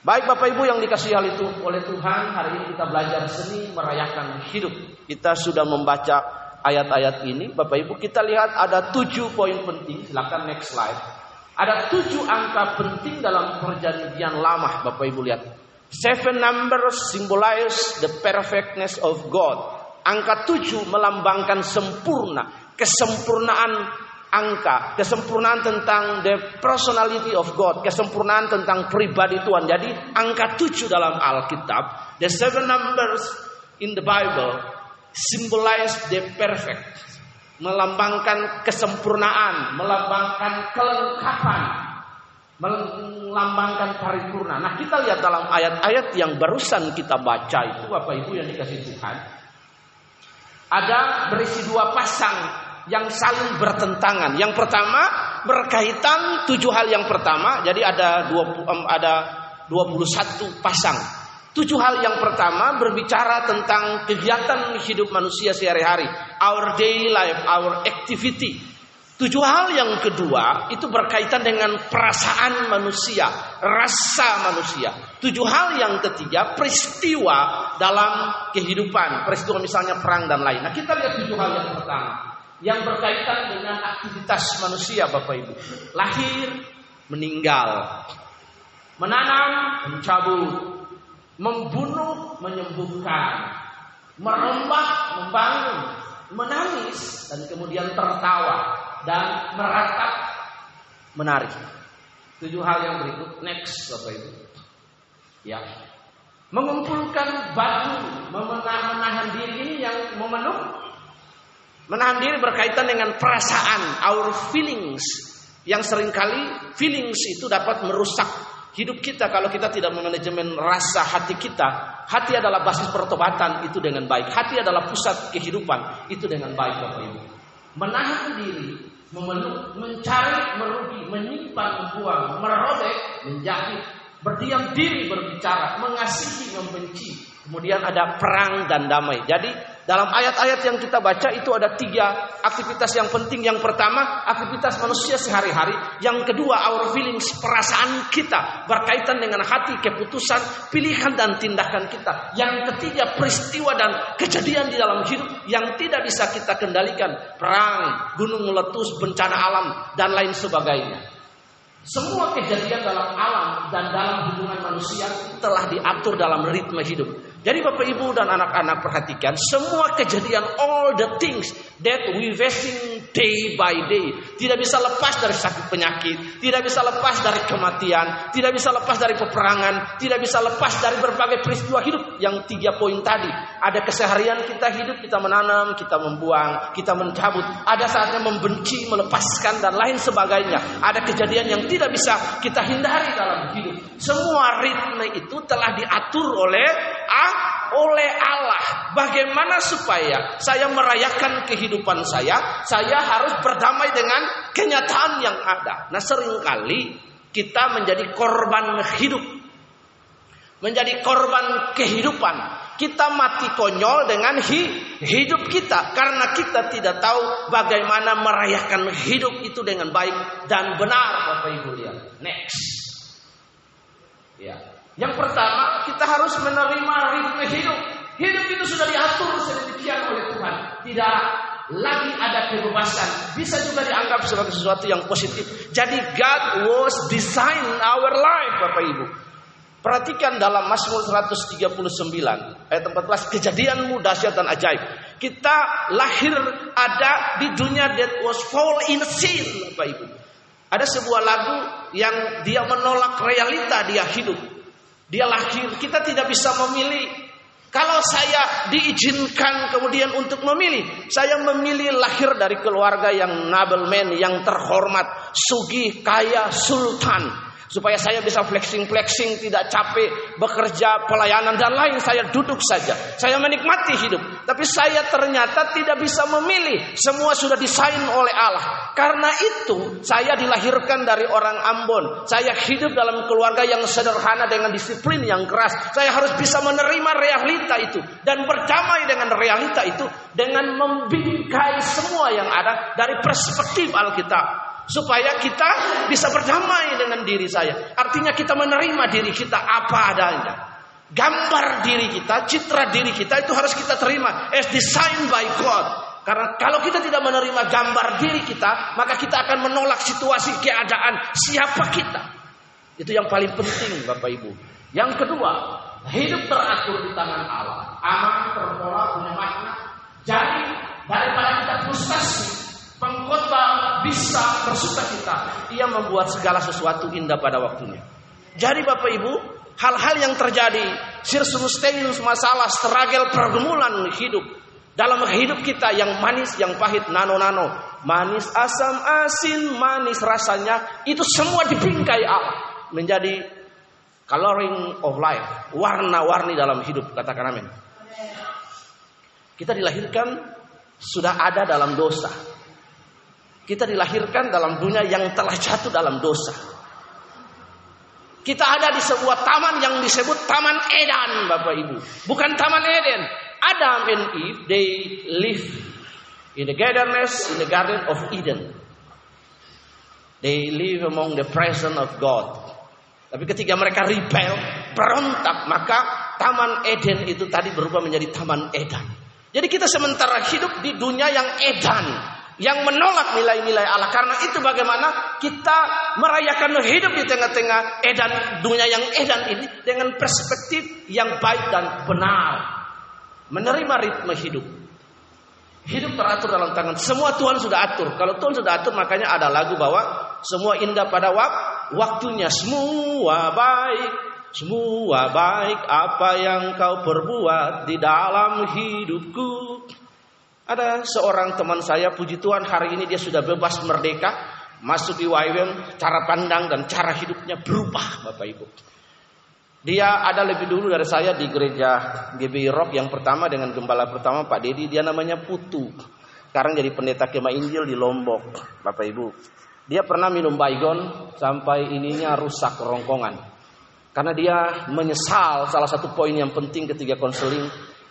Baik Bapak Ibu yang dikasih hal itu oleh Tuhan, hari ini kita belajar seni merayakan hidup. Kita sudah membaca ayat-ayat ini, Bapak Ibu kita lihat ada tujuh poin penting. Silakan next slide. Ada tujuh angka penting dalam perjanjian lama, Bapak Ibu lihat. Seven numbers symbolize the perfectness of God. Angka tujuh melambangkan sempurna, kesempurnaan angka, kesempurnaan tentang the personality of God, kesempurnaan tentang pribadi Tuhan. Jadi angka tujuh dalam Alkitab, the seven numbers in the Bible symbolize the perfect, melambangkan kesempurnaan, melambangkan kelengkapan, melambangkan paripurna. Nah kita lihat dalam ayat-ayat yang barusan kita baca itu Bapak Ibu yang dikasih Tuhan. Ada berisi dua pasang yang saling bertentangan. Yang pertama berkaitan tujuh hal yang pertama. Jadi ada dua ada 21 pasang. Tujuh hal yang pertama berbicara tentang kegiatan hidup manusia sehari-hari, our daily life, our activity. Tujuh hal yang kedua itu berkaitan dengan perasaan manusia, rasa manusia. Tujuh hal yang ketiga peristiwa dalam kehidupan, peristiwa misalnya perang dan lain. Nah kita lihat tujuh hal yang pertama yang berkaitan dengan aktivitas manusia Bapak Ibu. Lahir, meninggal. Menanam, mencabut. Membunuh, menyembuhkan. Merembah, membangun. Menangis, dan kemudian tertawa. Dan meratap, menarik. Tujuh hal yang berikut. Next Bapak Ibu. Ya. Mengumpulkan batu, menahan diri yang memenuh Menahan diri berkaitan dengan perasaan, our feelings. Yang sering kali feelings itu dapat merusak hidup kita kalau kita tidak memanajemen rasa hati kita. Hati adalah basis pertobatan itu dengan baik. Hati adalah pusat kehidupan itu dengan baik Bapak Ibu. Menahan diri, memeluk, mencari, merugi, menyimpan, membuang, merobek, menjahit, berdiam diri berbicara, mengasihi, membenci. Kemudian ada perang dan damai. Jadi dalam ayat-ayat yang kita baca itu ada tiga aktivitas yang penting. Yang pertama, aktivitas manusia sehari-hari. Yang kedua, our feelings, perasaan kita berkaitan dengan hati, keputusan, pilihan dan tindakan kita. Yang ketiga, peristiwa dan kejadian di dalam hidup yang tidak bisa kita kendalikan. Perang, gunung meletus, bencana alam, dan lain sebagainya. Semua kejadian dalam alam dan dalam hubungan manusia telah diatur dalam ritme hidup. Jadi Bapak Ibu dan anak-anak perhatikan semua kejadian all the things that we facing day by day tidak bisa lepas dari sakit penyakit, tidak bisa lepas dari kematian, tidak bisa lepas dari peperangan, tidak bisa lepas dari berbagai peristiwa hidup yang tiga poin tadi. Ada keseharian kita hidup, kita menanam, kita membuang, kita mencabut. Ada saatnya membenci, melepaskan dan lain sebagainya. Ada kejadian yang tidak bisa kita hindari dalam hidup. Semua ritme itu telah diatur oleh oleh Allah. Bagaimana supaya saya merayakan kehidupan saya? Saya harus berdamai dengan kenyataan yang ada. Nah, sering kali kita menjadi korban hidup. Menjadi korban kehidupan. Kita mati konyol dengan hi hidup kita karena kita tidak tahu bagaimana merayakan hidup itu dengan baik dan benar Bapak Ibu lihat. Next. Ya. Yang pertama, kita harus menerima ritme hidup. Hidup itu sudah diatur sedemikian oleh Tuhan. Tidak lagi ada kebebasan. Bisa juga dianggap sebagai sesuatu yang positif. Jadi God was design our life, Bapak Ibu. Perhatikan dalam Mazmur 139 ayat 14 kejadianmu dahsyat dan ajaib. Kita lahir ada di dunia that was fall in sin, Bapak Ibu. Ada sebuah lagu yang dia menolak realita dia hidup. Dia lahir, kita tidak bisa memilih. Kalau saya diizinkan kemudian untuk memilih, saya memilih lahir dari keluarga yang nobleman, yang terhormat, sugih, kaya, sultan supaya saya bisa flexing-flexing, tidak capek bekerja, pelayanan dan lain. Saya duduk saja. Saya menikmati hidup. Tapi saya ternyata tidak bisa memilih. Semua sudah desain oleh Allah. Karena itu, saya dilahirkan dari orang Ambon. Saya hidup dalam keluarga yang sederhana dengan disiplin yang keras. Saya harus bisa menerima realita itu dan berdamai dengan realita itu dengan membingkai semua yang ada dari perspektif Alkitab. Supaya kita bisa berdamai dengan diri saya. Artinya kita menerima diri kita apa adanya. Gambar diri kita, citra diri kita itu harus kita terima as designed by God. Karena kalau kita tidak menerima gambar diri kita, maka kita akan menolak situasi keadaan siapa kita. Itu yang paling penting Bapak Ibu. Yang kedua, hidup teratur di tangan Allah. Aman, terpola, punya makna. Jadi daripada kita frustasi, pengkhotbah bisa bersuka cita. Ia membuat segala sesuatu indah pada waktunya. Jadi Bapak Ibu, hal-hal yang terjadi, sirsunustenius masalah, struggle, pergumulan hidup, dalam hidup kita yang manis, yang pahit, nano-nano, manis, asam, asin, manis rasanya, itu semua dibingkai Allah menjadi coloring of life, warna-warni dalam hidup, katakan amin. Kita dilahirkan sudah ada dalam dosa. Kita dilahirkan dalam dunia yang telah jatuh dalam dosa. Kita ada di sebuah taman yang disebut Taman Edan, Bapak Ibu. Bukan Taman Eden, Adam and Eve, they live in the gardenness, in the garden of Eden. They live among the presence of God. Tapi ketika mereka rebel, berontak, maka Taman Eden itu tadi berubah menjadi Taman Edan. Jadi kita sementara hidup di dunia yang edan, yang menolak nilai-nilai Allah. Karena itu bagaimana kita merayakan hidup di tengah-tengah edan dunia yang edan ini dengan perspektif yang baik dan benar menerima ritme hidup. Hidup teratur dalam tangan. Semua Tuhan sudah atur. Kalau Tuhan sudah atur makanya ada lagu bahwa semua indah pada wak waktunya. Semua baik. Semua baik apa yang kau perbuat di dalam hidupku. Ada seorang teman saya, puji Tuhan hari ini dia sudah bebas merdeka. Masuk di YWM, cara pandang dan cara hidupnya berubah Bapak Ibu. Dia ada lebih dulu dari saya di gereja GBI Rock yang pertama dengan gembala pertama Pak Dedi. Dia namanya Putu. Sekarang jadi pendeta kemah Injil di Lombok, Bapak Ibu. Dia pernah minum baygon sampai ininya rusak rongkongan. Karena dia menyesal salah satu poin yang penting ketika konseling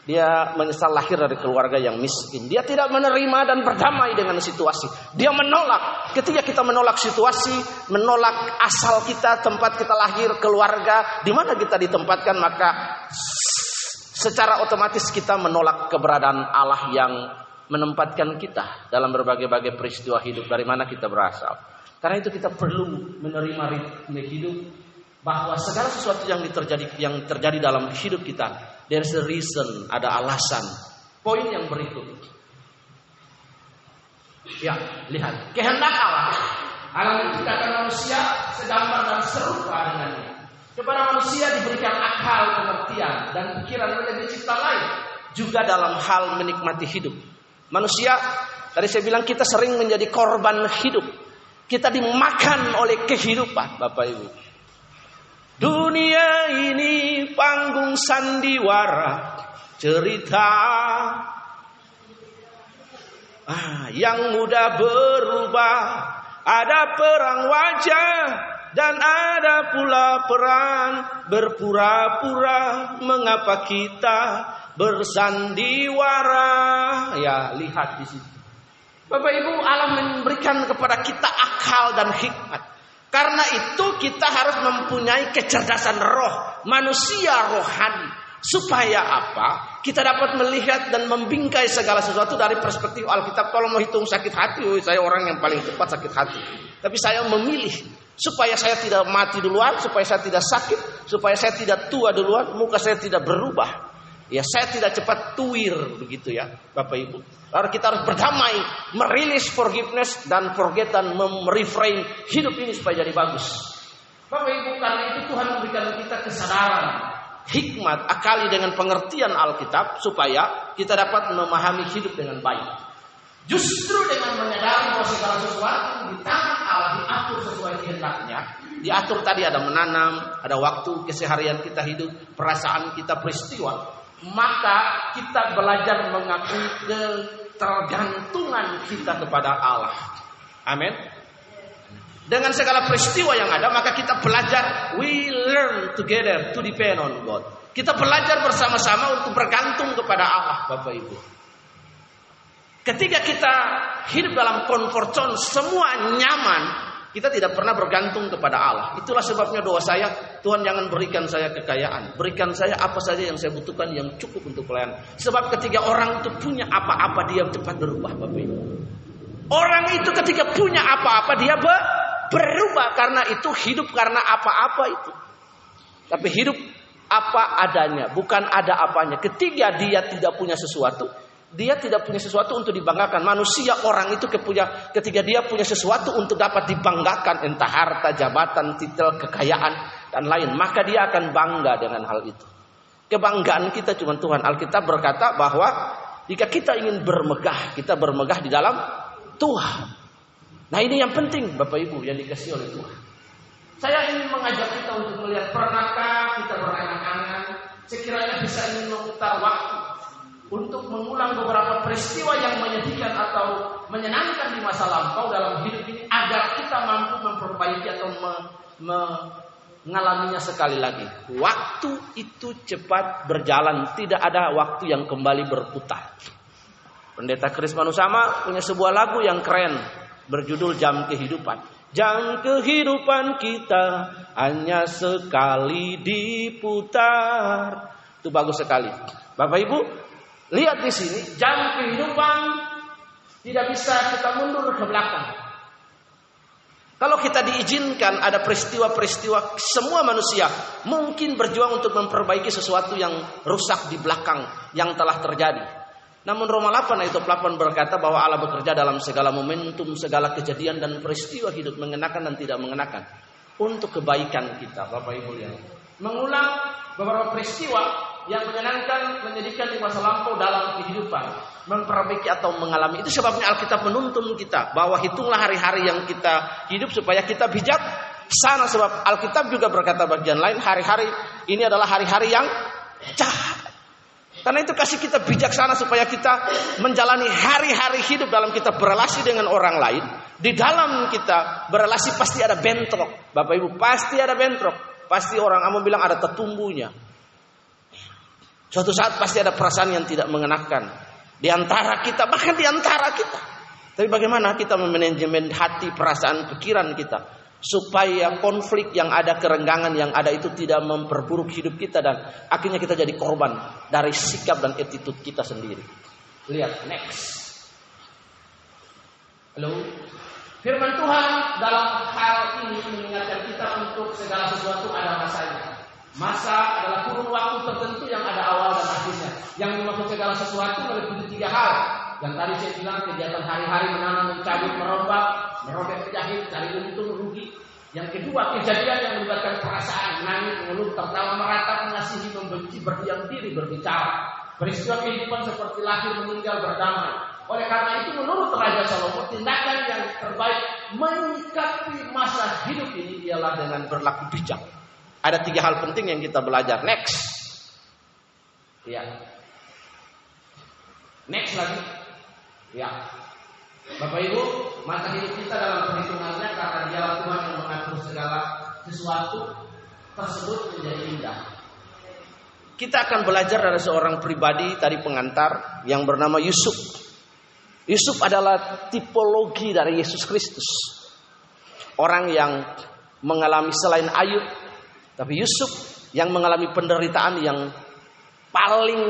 dia menyesal lahir dari keluarga yang miskin. Dia tidak menerima dan berdamai dengan situasi. Dia menolak. Ketika kita menolak situasi, menolak asal kita, tempat kita lahir, keluarga, di mana kita ditempatkan, maka secara otomatis kita menolak keberadaan Allah yang menempatkan kita dalam berbagai-bagai peristiwa hidup dari mana kita berasal. Karena itu kita perlu menerima ritme hidup bahwa segala sesuatu yang terjadi yang terjadi dalam hidup kita There's a reason, ada alasan. Poin yang berikut. Ya, lihat. Kehendak Allah. Allah menciptakan manusia segambar dan serupa dengannya. Kepada manusia diberikan akal, pengertian, dan pikiran menjadi cipta lain. Juga dalam hal menikmati hidup. Manusia, tadi saya bilang kita sering menjadi korban hidup. Kita dimakan oleh kehidupan, Bapak Ibu. Dunia ini panggung sandiwara cerita ah, yang mudah berubah. Ada perang wajah dan ada pula peran berpura-pura mengapa kita bersandiwara. Ya, lihat di situ. Bapak Ibu, Allah memberikan kepada kita akal dan hikmat. Karena itu kita harus mempunyai kecerdasan roh, manusia rohani. Supaya apa? Kita dapat melihat dan membingkai segala sesuatu dari perspektif Alkitab. Kalau mau hitung sakit hati, saya orang yang paling cepat sakit hati. Tapi saya memilih supaya saya tidak mati duluan, supaya saya tidak sakit, supaya saya tidak tua duluan, muka saya tidak berubah. Ya saya tidak cepat tuir begitu ya Bapak Ibu. Lalu kita harus berdamai, merilis forgiveness dan forget dan mereframe hidup ini supaya jadi bagus. Bapak Ibu karena itu Tuhan memberikan kita kesadaran, hikmat, akali dengan pengertian Alkitab supaya kita dapat memahami hidup dengan baik. Justru dengan menyadari bahwa segala sesuatu di tangan Allah diatur sesuai kehendaknya. Diatur tadi ada menanam, ada waktu keseharian kita hidup, perasaan kita peristiwa maka kita belajar mengakui ketergantungan kita kepada Allah. Amin. Dengan segala peristiwa yang ada, maka kita belajar, we learn together to depend on God. Kita belajar bersama-sama untuk bergantung kepada Allah, Bapak Ibu. Ketika kita hidup dalam comfort semua nyaman, kita tidak pernah bergantung kepada Allah. Itulah sebabnya doa saya, Tuhan jangan berikan saya kekayaan. Berikan saya apa saja yang saya butuhkan yang cukup untuk pelayan. Sebab ketika orang itu punya apa-apa, dia cepat berubah. Bapak Ibu. Orang itu ketika punya apa-apa, dia berubah. Karena itu hidup karena apa-apa itu. Tapi hidup apa adanya, bukan ada apanya. Ketika dia tidak punya sesuatu, dia tidak punya sesuatu untuk dibanggakan. Manusia orang itu kepunya, ketika dia punya sesuatu untuk dapat dibanggakan, entah harta, jabatan, titel, kekayaan dan lain, maka dia akan bangga dengan hal itu. Kebanggaan kita cuma Tuhan. Alkitab berkata bahwa jika kita ingin bermegah, kita bermegah di dalam Tuhan. Nah ini yang penting Bapak Ibu yang dikasih oleh Tuhan. Saya ingin mengajak kita untuk melihat pernahkah kita berangan-angan sekiranya bisa ingin waktu untuk mengulang beberapa peristiwa yang menyedihkan atau menyenangkan di masa lampau dalam hidup ini agar kita mampu memperbaiki atau me, me, mengalaminya sekali lagi. Waktu itu cepat berjalan, tidak ada waktu yang kembali berputar. Pendeta Kris Manusama punya sebuah lagu yang keren berjudul Jam Kehidupan. Jam kehidupan kita hanya sekali diputar. Itu bagus sekali. Bapak Ibu, Lihat di sini, jam kehidupan tidak bisa kita mundur ke belakang. Kalau kita diizinkan ada peristiwa-peristiwa semua manusia mungkin berjuang untuk memperbaiki sesuatu yang rusak di belakang yang telah terjadi. Namun Roma 8 ayat 8 berkata bahwa Allah bekerja dalam segala momentum, segala kejadian dan peristiwa hidup mengenakan dan tidak mengenakan untuk kebaikan kita, Bapak Ibu yang mengulang beberapa peristiwa yang menyenangkan, menyedihkan di masa lampau dalam kehidupan, memperbaiki atau mengalami. Itu sebabnya Alkitab menuntun kita bahwa hitunglah hari-hari yang kita hidup supaya kita bijak sana sebab Alkitab juga berkata bagian lain hari-hari ini adalah hari-hari yang jahat. Karena itu kasih kita bijaksana supaya kita menjalani hari-hari hidup dalam kita berrelasi dengan orang lain. Di dalam kita berrelasi pasti ada bentrok. Bapak Ibu pasti ada bentrok. Pasti orang kamu bilang ada tetumbunya. Suatu saat pasti ada perasaan yang tidak mengenakan di antara kita, bahkan di antara kita. Tapi bagaimana kita memanajemen hati, perasaan, pikiran kita supaya konflik yang ada, kerenggangan yang ada itu tidak memperburuk hidup kita dan akhirnya kita jadi korban dari sikap dan attitude kita sendiri. Lihat next. Halo. Firman Tuhan dalam hal ini mengingatkan kita untuk segala sesuatu ada masanya. Masa adalah kurun waktu tertentu yang ada awal dan akhirnya. Yang dimaksud segala sesuatu meliputi tiga hal. Yang tadi saya bilang kegiatan hari-hari menanam, mencabut, merombak, merobek penjahit, cari untung, rugi. Yang kedua kejadian yang melibatkan perasaan, nangis, mengeluh, tertawa, meratap, mengasihi, membenci, berdiam diri, berbicara. Peristiwa kehidupan seperti lahir, meninggal, berdamai. Oleh karena itu menurut Raja Salomo tindakan yang terbaik menyikapi masa hidup ini ialah dengan berlaku bijak. Ada tiga hal penting yang kita belajar. Next. Ya. Next lagi. Ya. Bapak Ibu, masa hidup kita dalam perhitungannya karena dia Tuhan yang mengatur segala sesuatu tersebut menjadi indah. Kita akan belajar dari seorang pribadi tadi pengantar yang bernama Yusuf. Yusuf adalah tipologi dari Yesus Kristus. Orang yang mengalami selain Ayub tapi Yusuf yang mengalami penderitaan yang paling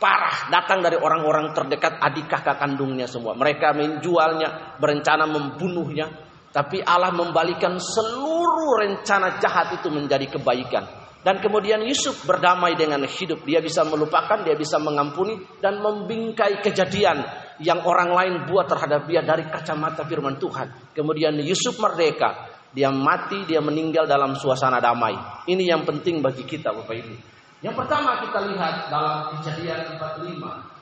parah datang dari orang-orang terdekat adik kakak kandungnya semua. Mereka menjualnya, berencana membunuhnya. Tapi Allah membalikan seluruh rencana jahat itu menjadi kebaikan. Dan kemudian Yusuf berdamai dengan hidup. Dia bisa melupakan, dia bisa mengampuni dan membingkai kejadian yang orang lain buat terhadap dia dari kacamata firman Tuhan. Kemudian Yusuf merdeka dia mati, dia meninggal dalam suasana damai. Ini yang penting bagi kita Bapak Ibu. Yang pertama kita lihat dalam kejadian 45.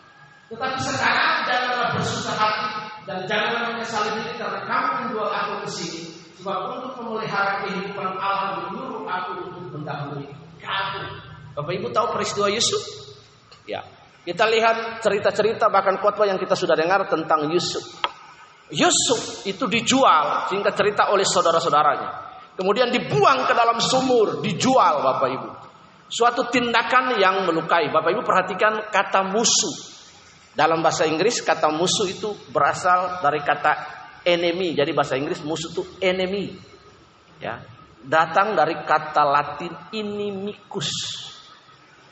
Tetapi sekarang janganlah bersusah hati dan janganlah menyesali diri karena kamu menjual aku ke sini. Sebab untuk memelihara kehidupan Allah menyuruh aku untuk mendahului kamu. Bapak Ibu tahu peristiwa Yusuf? Ya. Kita lihat cerita-cerita bahkan khotbah yang kita sudah dengar tentang Yusuf. Yusuf itu dijual sehingga cerita oleh saudara-saudaranya. Kemudian dibuang ke dalam sumur, dijual Bapak Ibu. Suatu tindakan yang melukai. Bapak Ibu perhatikan kata musuh. Dalam bahasa Inggris kata musuh itu berasal dari kata enemy. Jadi bahasa Inggris musuh itu enemy. Ya. Datang dari kata Latin inimicus.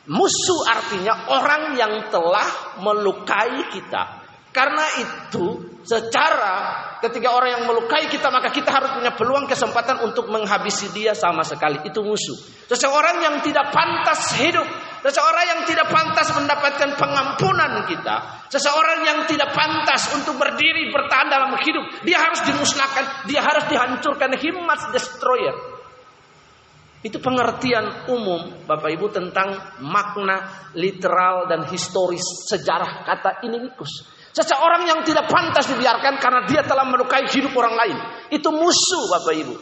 Musuh artinya orang yang telah melukai kita. Karena itu secara ketika orang yang melukai kita maka kita harus punya peluang kesempatan untuk menghabisi dia sama sekali. Itu musuh. Seseorang yang tidak pantas hidup, seseorang yang tidak pantas mendapatkan pengampunan kita, seseorang yang tidak pantas untuk berdiri bertahan dalam hidup, dia harus dimusnahkan, dia harus dihancurkan. He must destroyer. Itu pengertian umum Bapak Ibu tentang makna literal dan historis sejarah kata inimikus. Seseorang yang tidak pantas dibiarkan karena dia telah melukai hidup orang lain. Itu musuh Bapak Ibu.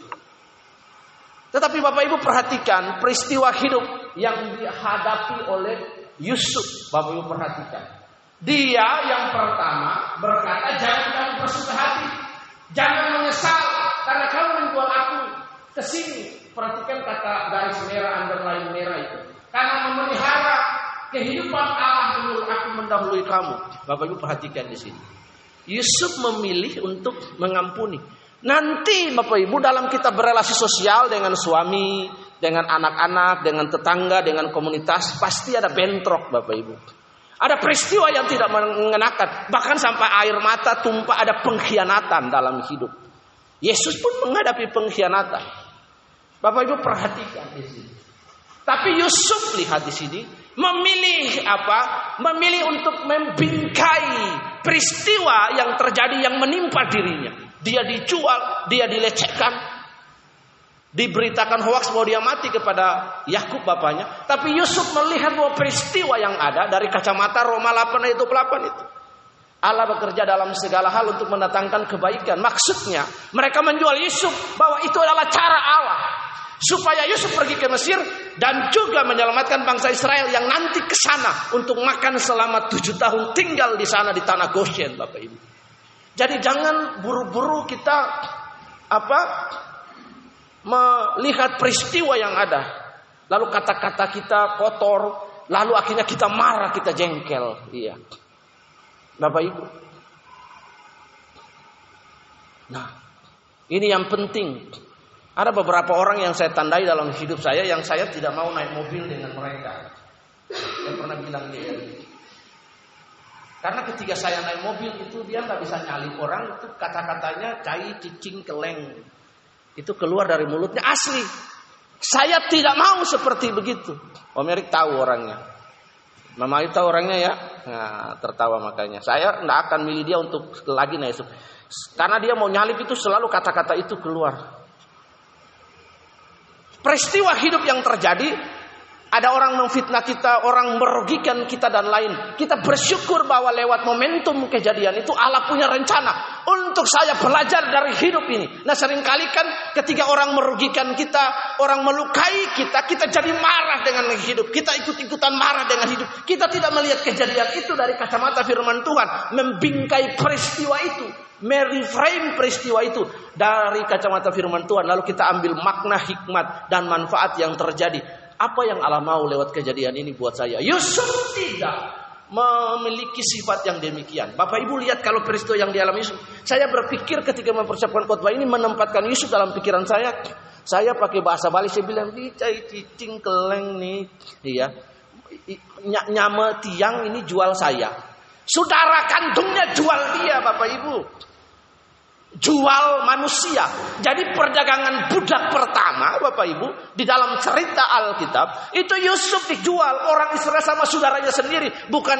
Tetapi Bapak Ibu perhatikan peristiwa hidup yang dihadapi oleh Yusuf. Bapak Ibu perhatikan. Dia yang pertama berkata jangan kamu bersuka hati. Jangan menyesal karena kamu menjual aku ke sini. Perhatikan kata garis merah underline merah itu. Karena memelihara kehidupan Allah menurut aku mendahului kamu. Bapak Ibu perhatikan di sini. Yusuf memilih untuk mengampuni. Nanti Bapak Ibu dalam kita berrelasi sosial dengan suami, dengan anak-anak, dengan tetangga, dengan komunitas pasti ada bentrok Bapak Ibu. Ada peristiwa yang tidak mengenakan, bahkan sampai air mata tumpah ada pengkhianatan dalam hidup. Yesus pun menghadapi pengkhianatan. Bapak Ibu perhatikan di sini. Tapi Yusuf lihat di sini, memilih apa? Memilih untuk membingkai peristiwa yang terjadi yang menimpa dirinya. Dia dijual, dia dilecehkan, diberitakan hoax bahwa dia mati kepada Yakub bapaknya. Tapi Yusuf melihat bahwa peristiwa yang ada dari kacamata Roma 8 ayat 28 itu. Allah bekerja dalam segala hal untuk mendatangkan kebaikan. Maksudnya mereka menjual Yusuf bahwa itu adalah cara Allah supaya Yusuf pergi ke Mesir dan juga menyelamatkan bangsa Israel yang nanti ke sana untuk makan selama tujuh tahun tinggal di sana di tanah Goshen, Bapak Ibu. Jadi jangan buru-buru kita apa melihat peristiwa yang ada, lalu kata-kata kita kotor, lalu akhirnya kita marah, kita jengkel, iya. Bapak Ibu. Nah, ini yang penting ada beberapa orang yang saya tandai dalam hidup saya yang saya tidak mau naik mobil dengan mereka. Saya pernah bilang dia. Karena ketika saya naik mobil itu dia nggak bisa nyalip orang itu kata-katanya cai cicing keleng. Itu keluar dari mulutnya asli. Saya tidak mau seperti begitu. Om Erik tahu orangnya. Mama itu orangnya ya. Nah, tertawa makanya. Saya tidak akan milih dia untuk lagi naik. Karena dia mau nyalip itu selalu kata-kata itu keluar. Peristiwa hidup yang terjadi ada orang memfitnah kita, orang merugikan kita dan lain. Kita bersyukur bahwa lewat momentum kejadian itu Allah punya rencana untuk saya belajar dari hidup ini. Nah sering kali kan ketika orang merugikan kita, orang melukai kita, kita jadi marah dengan hidup. Kita ikut-ikutan marah dengan hidup. Kita tidak melihat kejadian itu dari kacamata firman Tuhan. Membingkai peristiwa itu mereframe peristiwa itu dari kacamata firman Tuhan lalu kita ambil makna hikmat dan manfaat yang terjadi apa yang Allah mau lewat kejadian ini buat saya Yusuf tidak memiliki sifat yang demikian. Bapak Ibu lihat kalau peristiwa yang dialami Yusuf. Saya berpikir ketika mempersiapkan khotbah ini menempatkan Yusuf dalam pikiran saya. Saya pakai bahasa Bali saya bilang dicai cicing keleng nih, iya. Nyama tiang ini jual saya. Saudara kandungnya jual dia Bapak Ibu jual manusia. Jadi perdagangan budak pertama Bapak Ibu di dalam cerita Alkitab itu Yusuf dijual orang Israel sama saudaranya sendiri, bukan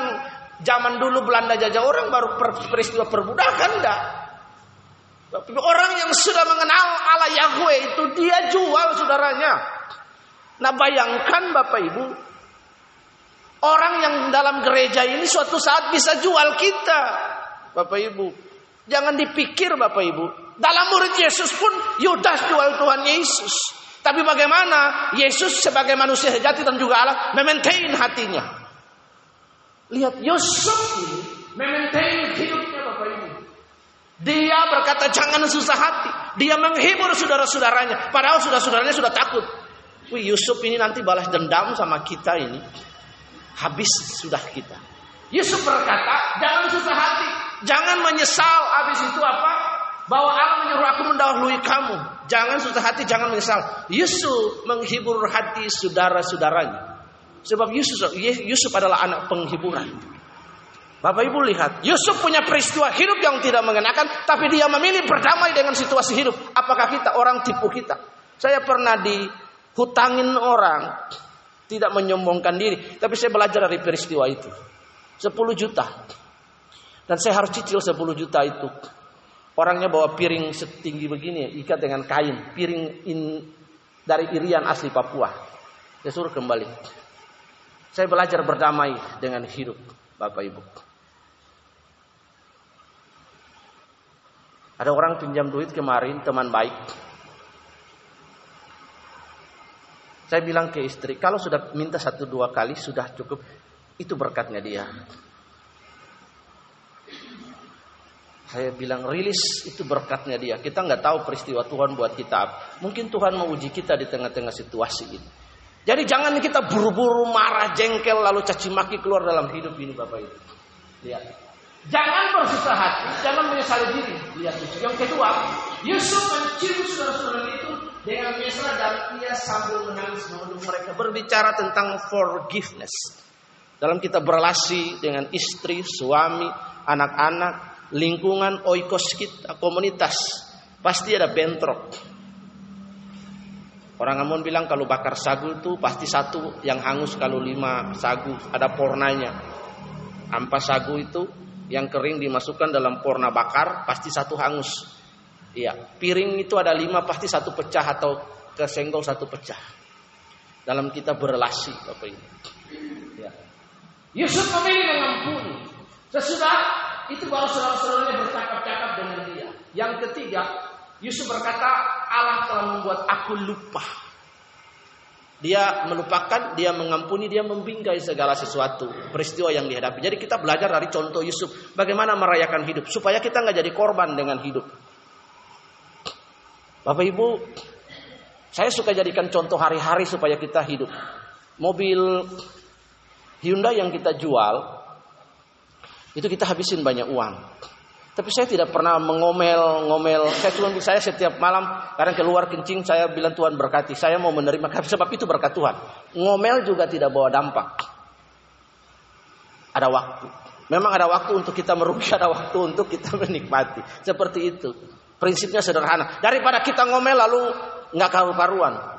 zaman dulu Belanda jajah orang baru peristiwa perbudakan enggak. Orang yang sudah mengenal Allah Yahweh itu dia jual saudaranya. Nah bayangkan Bapak Ibu Orang yang dalam gereja ini suatu saat bisa jual kita Bapak Ibu Jangan dipikir Bapak Ibu. Dalam murid Yesus pun Yudas jual Tuhan Yesus. Tapi bagaimana Yesus sebagai manusia sejati dan juga Allah memaintain hatinya. Lihat Yusuf ini memaintain hidupnya Bapak Ibu. Dia berkata jangan susah hati. Dia menghibur saudara-saudaranya. Padahal saudara-saudaranya sudah takut. Wih Yusuf ini nanti balas dendam sama kita ini. Habis sudah kita. Yusuf berkata, jangan susah hati, jangan menyesal. Habis itu apa? Bahwa Allah menyuruh aku mendahului kamu. Jangan susah hati, jangan menyesal. Yusuf menghibur hati saudara-saudaranya. Sebab Yusuf, Yusuf adalah anak penghiburan. Bapak Ibu lihat, Yusuf punya peristiwa hidup yang tidak mengenakan, tapi dia memilih berdamai dengan situasi hidup. Apakah kita orang tipu kita? Saya pernah dihutangin orang, tidak menyombongkan diri, tapi saya belajar dari peristiwa itu. 10 juta. Dan saya harus cicil 10 juta itu. Orangnya bawa piring setinggi begini, ikat dengan kain, piring in, dari Irian asli Papua. Saya suruh kembali. Saya belajar berdamai dengan hidup, Bapak Ibu. Ada orang pinjam duit kemarin, teman baik. Saya bilang ke istri, kalau sudah minta satu dua kali sudah cukup. Itu berkatnya dia. Saya bilang rilis itu berkatnya dia. Kita nggak tahu peristiwa Tuhan buat kita. Mungkin Tuhan mau uji kita di tengah-tengah situasi ini. Jadi jangan kita buru-buru marah, jengkel, lalu caci maki keluar dalam hidup ini Bapak Ibu. Lihat. Jangan bersusah hati, jangan menyesali diri. Lihat. Yang kedua, Yusuf mencium saudara-saudara itu dengan mesra dan ia sambil menangis menunduk mereka berbicara tentang forgiveness. Dalam kita berrelasi dengan istri, suami, anak-anak, lingkungan oikos kita, komunitas, pasti ada bentrok. Orang Ambon bilang kalau bakar sagu itu pasti satu yang hangus kalau lima sagu ada pornanya. Ampas sagu itu yang kering dimasukkan dalam porna bakar pasti satu hangus. Iya, piring itu ada lima pasti satu pecah atau kesenggol satu pecah. Dalam kita berrelasi Bapak ini. Ya. Yusuf memilih mengampuni. Sesudah itu baru saudara-saudaranya bercakap-cakap dengan dia. Yang ketiga, Yusuf berkata, Allah telah membuat aku lupa. Dia melupakan, dia mengampuni, dia membingkai segala sesuatu peristiwa yang dihadapi. Jadi kita belajar dari contoh Yusuf, bagaimana merayakan hidup supaya kita nggak jadi korban dengan hidup. Bapak Ibu, saya suka jadikan contoh hari-hari supaya kita hidup. Mobil Hyundai yang kita jual itu kita habisin banyak uang. Tapi saya tidak pernah mengomel-ngomel. Saya cuma saya setiap malam kadang keluar kencing saya bilang Tuhan berkati. Saya mau menerima sebab itu berkat Tuhan. Ngomel juga tidak bawa dampak. Ada waktu. Memang ada waktu untuk kita merugi, ada waktu untuk kita menikmati. Seperti itu. Prinsipnya sederhana. Daripada kita ngomel lalu nggak karu-karuan.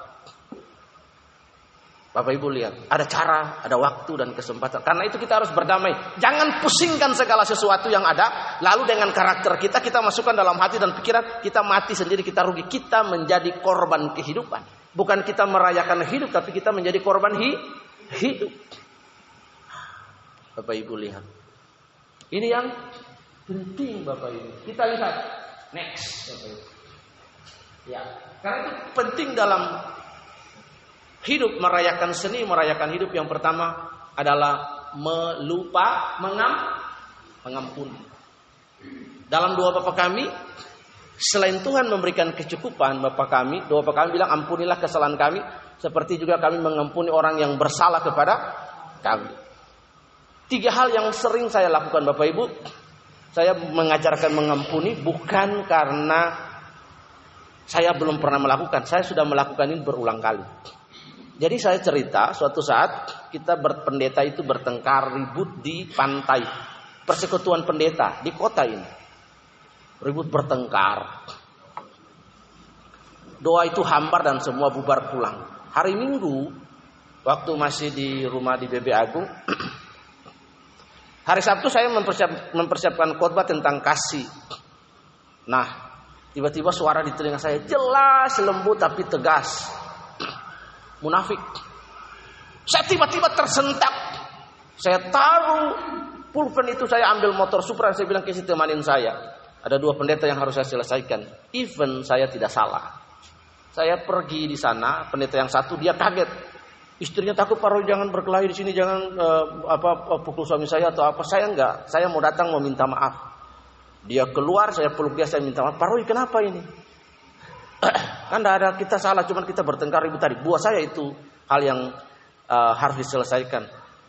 Bapak Ibu lihat, ada cara, ada waktu dan kesempatan. Karena itu kita harus berdamai. Jangan pusingkan segala sesuatu yang ada, lalu dengan karakter kita kita masukkan dalam hati dan pikiran, kita mati sendiri, kita rugi. Kita menjadi korban kehidupan. Bukan kita merayakan hidup, tapi kita menjadi korban hi hidup. Bapak Ibu lihat. Ini yang penting Bapak Ibu. Kita lihat next. Ya, karena itu penting dalam Hidup merayakan seni, merayakan hidup yang pertama adalah melupa, mengam, mengampuni. Dalam doa Bapak kami, selain Tuhan memberikan kecukupan Bapak kami, doa Bapak kami bilang ampunilah kesalahan kami, seperti juga kami mengampuni orang yang bersalah kepada kami. Tiga hal yang sering saya lakukan Bapak Ibu, saya mengajarkan mengampuni bukan karena saya belum pernah melakukan, saya sudah melakukan ini berulang kali. Jadi saya cerita suatu saat kita berpendeta itu bertengkar ribut di pantai. Persekutuan pendeta di kota ini. Ribut bertengkar. Doa itu hambar dan semua bubar pulang. Hari Minggu waktu masih di rumah di BB Agung Hari Sabtu saya mempersiap, mempersiapkan khotbah tentang kasih. Nah, tiba-tiba suara di telinga saya jelas lembut tapi tegas munafik. Saya tiba-tiba tersentak. Saya taruh pulpen itu saya ambil motor Supra saya bilang ke si temanin saya. Ada dua pendeta yang harus saya selesaikan. Even saya tidak salah. Saya pergi di sana, pendeta yang satu dia kaget. Istrinya takut Pak Roy jangan berkelahi di sini, jangan uh, apa pukul suami saya atau apa. Saya enggak. Saya mau datang mau minta maaf. Dia keluar, saya peluk dia, saya minta maaf. Pak Roy kenapa ini? kan tidak ada kita salah, cuman kita bertengkar ribut tadi. Buat saya itu hal yang uh, harus diselesaikan.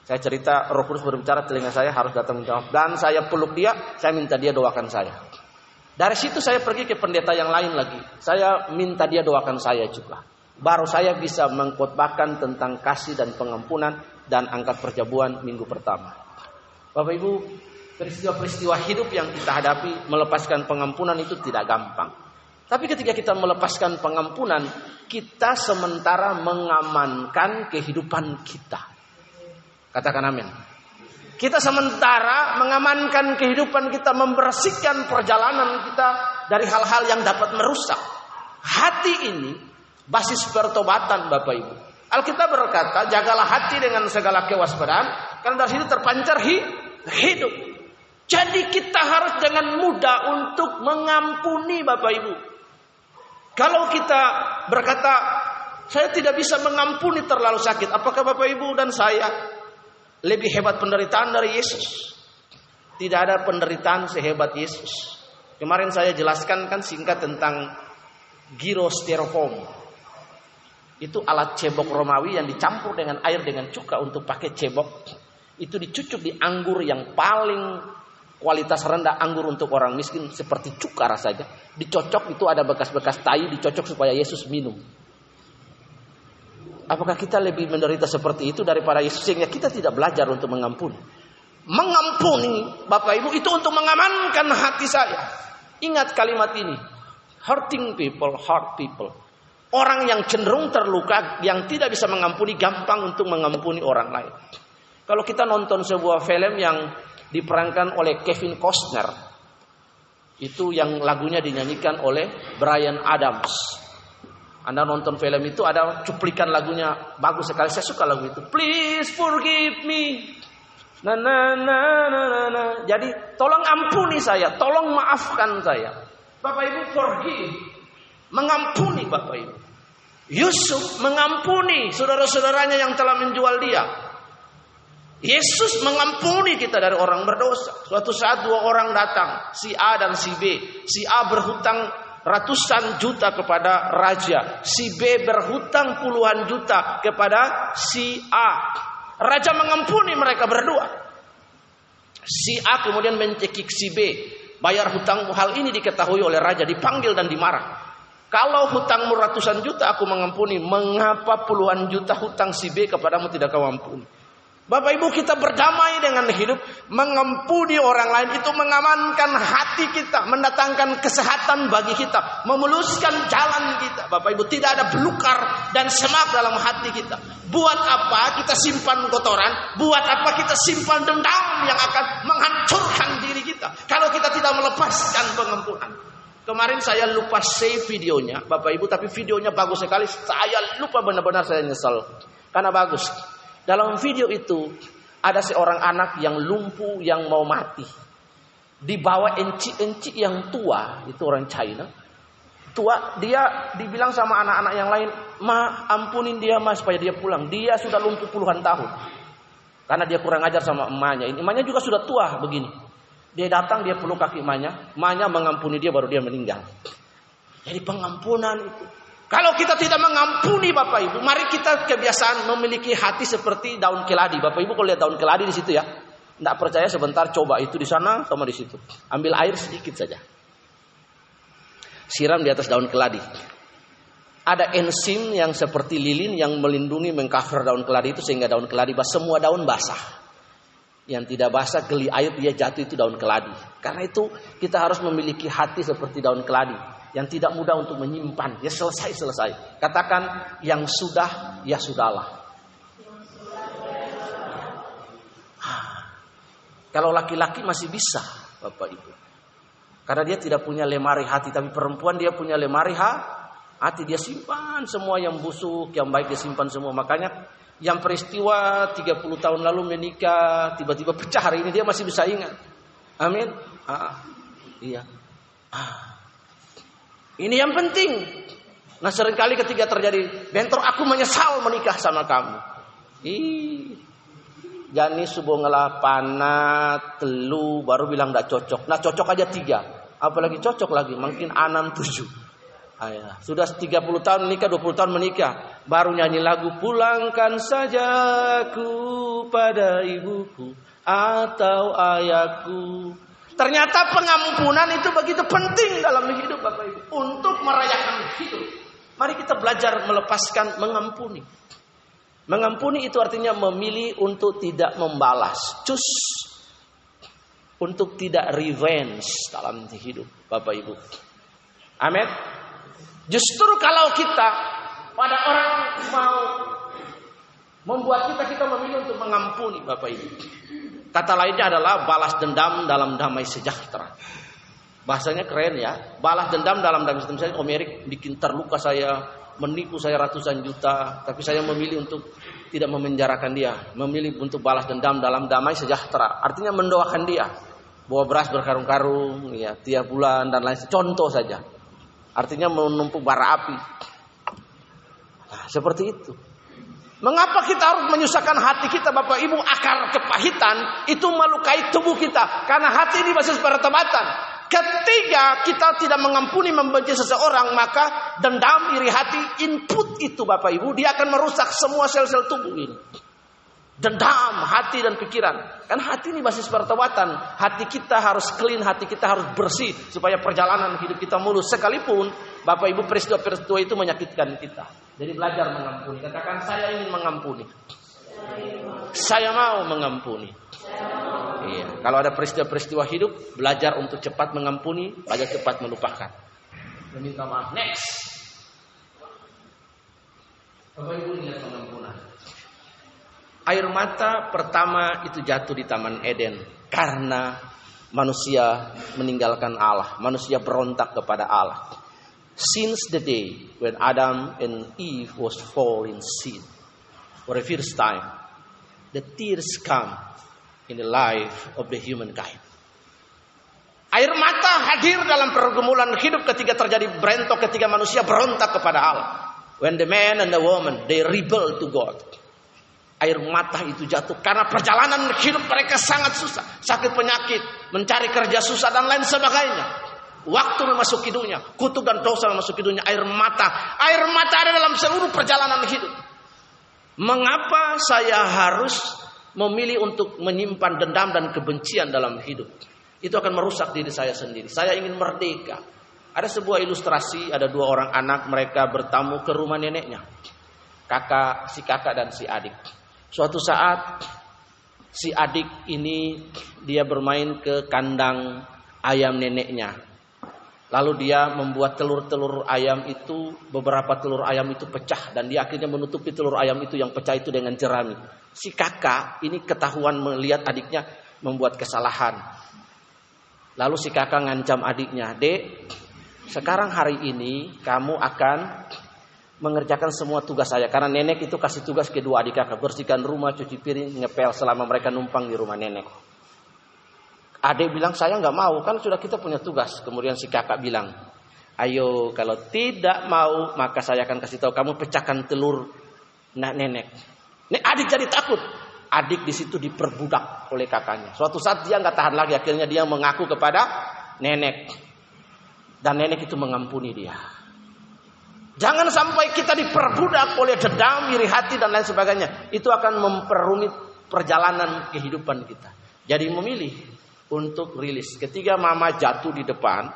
Saya cerita Roh Kudus berbicara telinga saya harus datang menjawab dan saya peluk dia, saya minta dia doakan saya. Dari situ saya pergi ke pendeta yang lain lagi. Saya minta dia doakan saya juga. Baru saya bisa mengkhotbahkan tentang kasih dan pengampunan dan angkat perjabuan minggu pertama. Bapak Ibu, peristiwa-peristiwa hidup yang kita hadapi melepaskan pengampunan itu tidak gampang. Tapi ketika kita melepaskan pengampunan, kita sementara mengamankan kehidupan kita. Katakan amin. Kita sementara mengamankan kehidupan kita, membersihkan perjalanan kita dari hal-hal yang dapat merusak. Hati ini basis pertobatan Bapak Ibu. Alkitab berkata, jagalah hati dengan segala kewaspadaan, karena dari situ terpancar hidup. Jadi kita harus dengan mudah untuk mengampuni Bapak Ibu. Kalau kita berkata, saya tidak bisa mengampuni terlalu sakit. Apakah Bapak Ibu dan saya lebih hebat penderitaan dari Yesus. Tidak ada penderitaan sehebat Yesus. Kemarin saya jelaskan kan singkat tentang girostyrofoam. Itu alat cebok Romawi yang dicampur dengan air dengan cuka untuk pakai cebok. Itu dicucuk di anggur yang paling kualitas rendah anggur untuk orang miskin seperti cuka rasanya. Dicocok itu ada bekas-bekas tai dicocok supaya Yesus minum. Apakah kita lebih menderita seperti itu daripada Yesus sehingga kita tidak belajar untuk mengampuni? Mengampuni Bapak Ibu itu untuk mengamankan hati saya. Ingat kalimat ini. Hurting people, hurt people. Orang yang cenderung terluka, yang tidak bisa mengampuni, gampang untuk mengampuni orang lain. Kalau kita nonton sebuah film yang diperankan oleh Kevin Costner, itu yang lagunya dinyanyikan oleh Brian Adams. Anda nonton film itu ada cuplikan lagunya bagus sekali. Saya suka lagu itu. Please forgive me. Nah, nah, nah, nah, nah, nah. Jadi tolong ampuni saya, tolong maafkan saya. Bapak Ibu forgive. Mengampuni Bapak Ibu. Yusuf mengampuni saudara-saudaranya yang telah menjual dia. Yesus mengampuni kita dari orang berdosa. Suatu saat dua orang datang, si A dan si B. Si A berhutang ratusan juta kepada raja. Si B berhutang puluhan juta kepada si A. Raja mengampuni mereka berdua. Si A kemudian mencekik si B. Bayar hutang hal ini diketahui oleh raja, dipanggil dan dimarah. Kalau hutangmu ratusan juta aku mengampuni, mengapa puluhan juta hutang si B kepadamu tidak kau ampuni? Bapak Ibu kita berdamai dengan hidup, mengampuni orang lain itu mengamankan hati kita, mendatangkan kesehatan bagi kita, memuluskan jalan kita. Bapak Ibu tidak ada belukar dan semak dalam hati kita. Buat apa kita simpan kotoran? Buat apa kita simpan dendam yang akan menghancurkan diri kita? Kalau kita tidak melepaskan pengampunan. Kemarin saya lupa save videonya, Bapak Ibu, tapi videonya bagus sekali. Saya lupa benar-benar saya nyesal. Karena bagus. Dalam video itu ada seorang anak yang lumpuh yang mau mati. Dibawa enci-enci yang tua, itu orang China. Tua, dia dibilang sama anak-anak yang lain, "Ma, ampunin dia, Mas, supaya dia pulang. Dia sudah lumpuh puluhan tahun." Karena dia kurang ajar sama emaknya. Ini emaknya juga sudah tua begini. Dia datang, dia peluk kaki emaknya. Emaknya mengampuni dia baru dia meninggal. Jadi pengampunan itu kalau kita tidak mengampuni Bapak Ibu, mari kita kebiasaan memiliki hati seperti daun keladi. Bapak Ibu kalau lihat daun keladi di situ ya, tidak percaya sebentar coba itu di sana sama di situ. Ambil air sedikit saja. Siram di atas daun keladi. Ada enzim yang seperti lilin yang melindungi mengcover daun keladi itu sehingga daun keladi basah. Semua daun basah. Yang tidak basah geli air dia jatuh itu daun keladi. Karena itu kita harus memiliki hati seperti daun keladi yang tidak mudah untuk menyimpan. Ya selesai selesai. Katakan yang sudah ya sudahlah. Kalau laki-laki masih bisa, Bapak Ibu. Karena dia tidak punya lemari hati, tapi perempuan dia punya lemari hati. Dia simpan semua yang busuk, yang baik dia simpan semua. Makanya yang peristiwa 30 tahun lalu menikah, tiba-tiba pecah hari ini dia masih bisa ingat. Amin. Ah, iya. Ah. Ini yang penting. Nah sering kali ketika terjadi bentrok aku menyesal menikah sama kamu. Ih, Jani subuh panat, telu, baru bilang tidak cocok. Nah cocok aja tiga. Apalagi cocok lagi, mungkin enam tujuh. Ayah, sudah 30 tahun menikah, 20 tahun menikah, baru nyanyi lagu pulangkan saja aku pada ibuku atau ayahku. Ternyata pengampunan itu begitu penting dalam hidup Bapak Ibu untuk merayakan hidup. Mari kita belajar melepaskan mengampuni. Mengampuni itu artinya memilih untuk tidak membalas. Cus untuk tidak revenge dalam hidup Bapak Ibu. Amin. Justru kalau kita pada orang mau membuat kita kita memilih untuk mengampuni Bapak Ibu. Kata lainnya adalah balas dendam dalam damai sejahtera. Bahasanya keren ya. Balas dendam dalam damai sejahtera. Misalnya Om bikin terluka saya, menipu saya ratusan juta, tapi saya memilih untuk tidak memenjarakan dia, memilih untuk balas dendam dalam damai sejahtera. Artinya mendoakan dia. Bawa beras berkarung-karung, ya, tiap bulan dan lain. Contoh saja. Artinya menumpuk bara api. Nah, seperti itu. Mengapa kita harus menyusahkan hati kita Bapak Ibu akar kepahitan itu melukai tubuh kita karena hati ini basis pertobatan. Ketika kita tidak mengampuni membenci seseorang maka dendam iri hati input itu Bapak Ibu dia akan merusak semua sel-sel tubuh ini dendam hati dan pikiran. Kan hati ini basis pertobatan. Hati kita harus clean, hati kita harus bersih supaya perjalanan hidup kita mulus. Sekalipun Bapak Ibu peristiwa-peristiwa itu menyakitkan kita. Jadi belajar mengampuni. Katakan saya ingin mengampuni. Saya mau mengampuni. Iya. Kalau ada peristiwa-peristiwa hidup, belajar untuk cepat mengampuni, belajar cepat melupakan. Meminta maaf. Next. Bapak Ibu lihat pengampunan. Air mata pertama itu jatuh di Taman Eden karena manusia meninggalkan Allah, manusia berontak kepada Allah. Since the day when Adam and Eve was fall in sin, for the first time, the tears come in the life of the humankind. Air mata hadir dalam pergumulan hidup ketika terjadi berentok ketika manusia berontak kepada Allah. When the man and the woman they rebel to God air mata itu jatuh karena perjalanan hidup mereka sangat susah, sakit penyakit, mencari kerja susah dan lain sebagainya. Waktu memasuki dunia, kutuk dan dosa memasuki dunia, air mata, air mata ada dalam seluruh perjalanan hidup. Mengapa saya harus memilih untuk menyimpan dendam dan kebencian dalam hidup? Itu akan merusak diri saya sendiri. Saya ingin merdeka. Ada sebuah ilustrasi, ada dua orang anak mereka bertamu ke rumah neneknya. Kakak, si kakak dan si adik. Suatu saat si adik ini dia bermain ke kandang ayam neneknya. Lalu dia membuat telur-telur ayam itu, beberapa telur ayam itu pecah dan dia akhirnya menutupi telur ayam itu yang pecah itu dengan jerami. Si kakak ini ketahuan melihat adiknya membuat kesalahan. Lalu si kakak ngancam adiknya, "Dek, sekarang hari ini kamu akan mengerjakan semua tugas saya. Karena nenek itu kasih tugas kedua adik kakak. Bersihkan rumah cuci piring ngepel selama mereka numpang di rumah nenek. Adik bilang saya nggak mau. Kan sudah kita punya tugas. Kemudian si kakak bilang ayo kalau tidak mau maka saya akan kasih tahu kamu pecahkan telur nah nenek. Nek adik jadi takut. Adik di situ diperbudak oleh kakaknya. Suatu saat dia nggak tahan lagi. Akhirnya dia mengaku kepada nenek. Dan nenek itu mengampuni dia Jangan sampai kita diperbudak oleh dendam, iri hati dan lain sebagainya. Itu akan memperumit perjalanan kehidupan kita. Jadi memilih untuk rilis. Ketika mama jatuh di depan,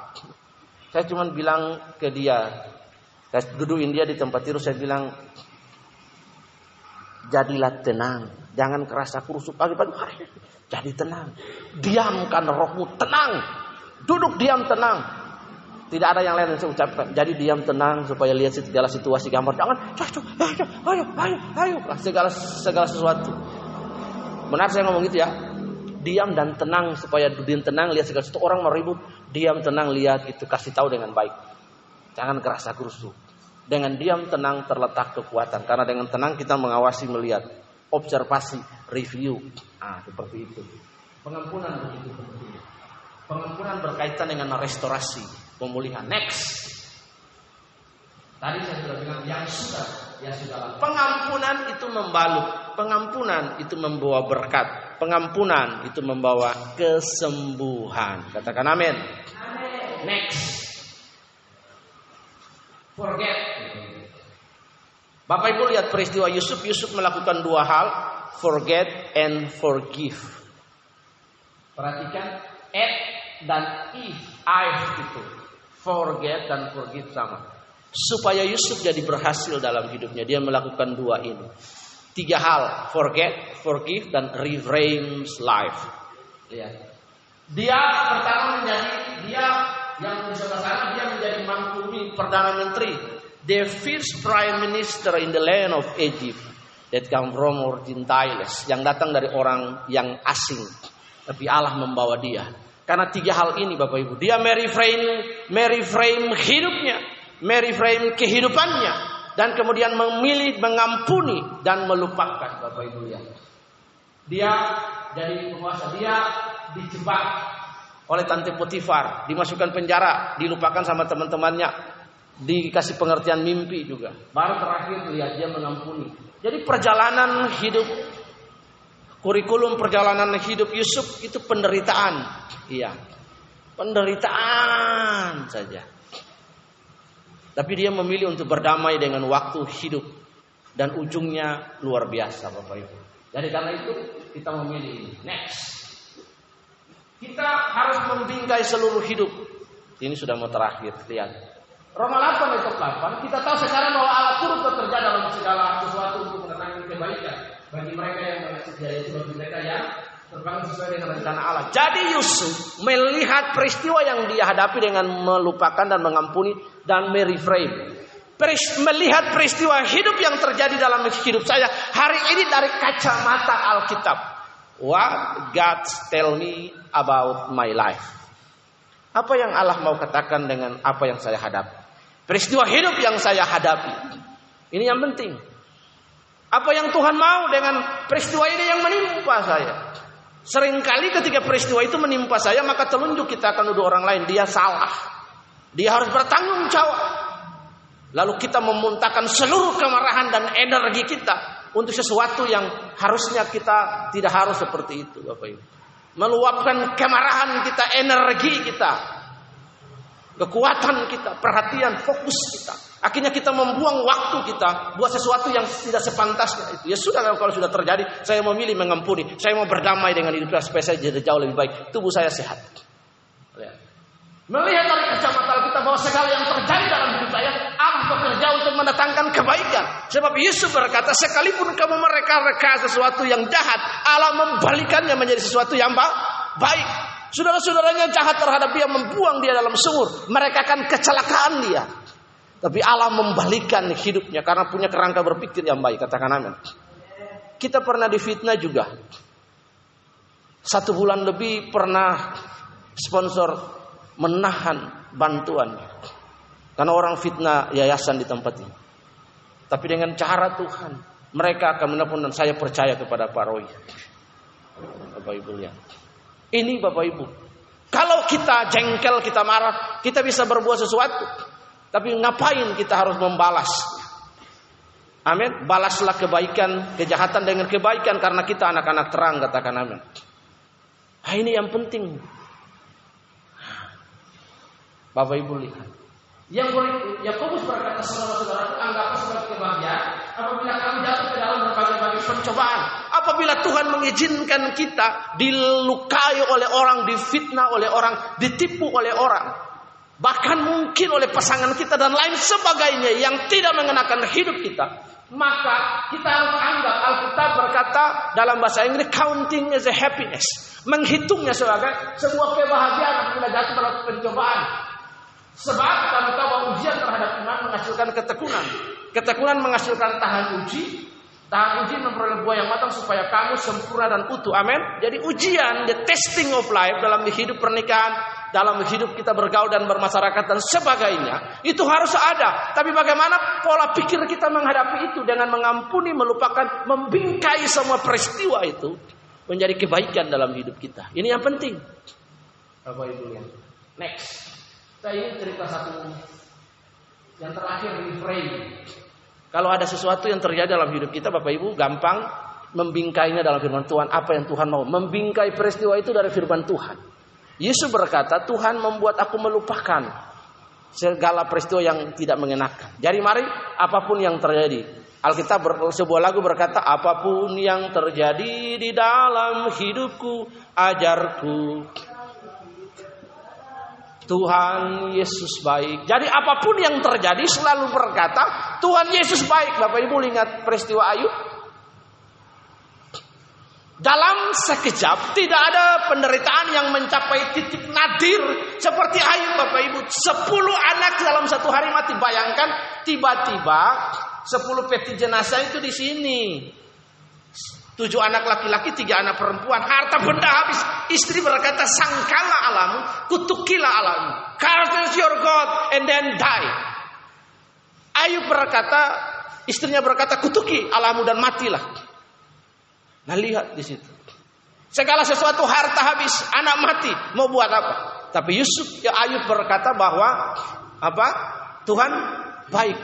saya cuma bilang ke dia, saya dudukin dia di tempat tidur, saya bilang, jadilah tenang, jangan kerasa kurusuk pagi-pagi, jadi tenang, diamkan rohmu, tenang, duduk diam tenang, tidak ada yang lain yang saya ucapkan. Jadi diam tenang supaya lihat segala situasi gambar. Jangan, ayo, ayo, ayo, ayo, segala segala sesuatu. Benar saya ngomong gitu ya. Diam dan tenang supaya diam tenang lihat segala sesuatu. Orang mau ribut, diam tenang lihat itu kasih tahu dengan baik. Jangan kerasa kerusuh. Dengan diam tenang terletak kekuatan. Karena dengan tenang kita mengawasi melihat, observasi, review. Ah, seperti itu. Pengampunan begitu penting. Pengampunan berkaitan dengan restorasi pemulihan. Next. Tadi saya sudah bilang yang sudah, yang sudah. Pengampunan itu membalut, pengampunan itu membawa berkat, pengampunan itu membawa kesembuhan. Katakan amin. Next. Forget. Bapak Ibu lihat peristiwa Yusuf. Yusuf melakukan dua hal. Forget and forgive. Perhatikan. At dan if. I itu. Forget dan forgive sama. Supaya Yusuf jadi berhasil dalam hidupnya. Dia melakukan dua ini. Tiga hal. Forget, forgive, dan reframe life. Lihat. Dia pertama menjadi dia yang sebelah sana dia menjadi mangkumi perdana menteri, the first prime minister in the land of Egypt that come from Gentiles yang datang dari orang yang asing, tapi Allah membawa dia. Karena tiga hal ini Bapak Ibu, dia Mary frame, Mary frame hidupnya, Mary frame kehidupannya, dan kemudian memilih mengampuni dan melupakan Bapak Ibu ya. Dia jadi penguasa, dia dijebak oleh Tante Potifar, dimasukkan penjara, dilupakan sama teman-temannya, dikasih pengertian mimpi juga. Baru terakhir lihat dia mengampuni. Jadi perjalanan hidup kurikulum perjalanan hidup Yusuf itu penderitaan. Iya. Penderitaan saja. Tapi dia memilih untuk berdamai dengan waktu hidup dan ujungnya luar biasa Bapak Ibu. Jadi karena itu kita memilih next kita harus membingkai seluruh hidup. Ini sudah mau terakhir, lihat. Roma 8 ayat 8, kita tahu sekarang bahwa Allah turut bekerja dalam segala sesuatu untuk mendatangkan kebaikan bagi mereka yang mengasihi dia itu bagi mereka yang terbangun sesuai dengan rencana Allah. Jadi Yusuf melihat peristiwa yang dia hadapi dengan melupakan dan mengampuni dan mereframe. Melihat peristiwa hidup yang terjadi dalam hidup saya hari ini dari kacamata Alkitab. What God tell me about my life? Apa yang Allah mau katakan dengan apa yang saya hadapi? Peristiwa hidup yang saya hadapi. Ini yang penting. Apa yang Tuhan mau dengan peristiwa ini yang menimpa saya? Seringkali ketika peristiwa itu menimpa saya, maka telunjuk kita akan nuduh orang lain. Dia salah. Dia harus bertanggung jawab. Lalu kita memuntahkan seluruh kemarahan dan energi kita untuk sesuatu yang harusnya kita tidak harus seperti itu, Bapak Ibu. Meluapkan kemarahan kita, energi kita, kekuatan kita, perhatian, fokus kita. Akhirnya kita membuang waktu kita buat sesuatu yang tidak sepantasnya itu. Ya sudah kalau sudah terjadi, saya memilih mengampuni. Saya mau berdamai dengan hidup saya supaya saya jadi jauh lebih baik. Tubuh saya sehat. Melihat dari kacamata kita bahwa segala yang terjadi dalam hidup saya, Allah bekerja untuk mendatangkan kebaikan. Sebab Yusuf berkata, sekalipun kamu mereka-reka sesuatu yang jahat, Allah membalikannya menjadi sesuatu yang baik. Saudara-saudaranya jahat terhadap dia, membuang dia dalam sumur. Mereka akan kecelakaan dia. Tapi Allah membalikan hidupnya karena punya kerangka berpikir yang baik. Katakan amin. Kita pernah difitnah juga. Satu bulan lebih pernah sponsor menahan bantuan. Karena orang fitnah yayasan di tempat ini. Tapi dengan cara Tuhan, mereka akan menelpon dan saya percaya kepada Pak Roy. Bapak Ibu lihat. Ini Bapak Ibu. Kalau kita jengkel, kita marah, kita bisa berbuat sesuatu. Tapi ngapain kita harus membalas? Amin. Balaslah kebaikan, kejahatan dengan kebaikan karena kita anak-anak terang katakan amin. Nah, ini yang penting. Bapak Ibu lihat. Yang boleh Yakobus berkata saudara-saudara anggaplah sebagai kebahagiaan apabila kami jatuh ke dalam berbagai-bagai pencobaan. Apabila Tuhan mengizinkan kita dilukai oleh orang, difitnah oleh orang, ditipu oleh orang, bahkan mungkin oleh pasangan kita dan lain sebagainya yang tidak mengenakan hidup kita, maka kita harus anggap Alkitab berkata dalam bahasa Inggris counting as a happiness, menghitungnya sebagai sebuah kebahagiaan apabila jatuh dalam pencobaan. Sebab bahwa ujian terhadap iman menghasilkan ketekunan. Ketekunan menghasilkan tahan uji. Tahan uji memperoleh buah yang matang supaya kamu sempurna dan utuh. Amin. Jadi ujian, the testing of life dalam hidup pernikahan, dalam hidup kita bergaul dan bermasyarakat dan sebagainya, itu harus ada. Tapi bagaimana pola pikir kita menghadapi itu dengan mengampuni, melupakan, membingkai semua peristiwa itu menjadi kebaikan dalam hidup kita. Ini yang penting. Bapak Ibu ya. Next. Saya ingin cerita satu yang terakhir di frame. Kalau ada sesuatu yang terjadi dalam hidup kita, Bapak Ibu, gampang membingkainya dalam firman Tuhan. Apa yang Tuhan mau? Membingkai peristiwa itu dari firman Tuhan. Yesus berkata, Tuhan membuat aku melupakan segala peristiwa yang tidak mengenakan. Jadi mari apa pun yang terjadi. Alkitab ber, sebuah lagu berkata apa pun yang terjadi di dalam hidupku ajarku Tuhan Yesus baik. Jadi apa pun yang terjadi selalu berkata Tuhan Yesus baik. Bapak Ibu ingat peristiwa Ayub? Dalam sekejap tidak ada penderitaan yang mencapai titik nadir seperti Ayub Bapak Ibu. Sepuluh anak dalam satu hari mati. Bayangkan tiba-tiba sepuluh peti jenazah itu di sini. Tujuh anak laki-laki, tiga anak perempuan. Harta benda habis. Istri berkata, sangkala alamu, kutukilah alamu. Curse your God and then die. Ayub berkata, istrinya berkata, kutuki alamu dan matilah. Nah lihat di situ. Segala sesuatu harta habis, anak mati, mau buat apa? Tapi Yusuf ya Ayub berkata bahwa apa? Tuhan baik.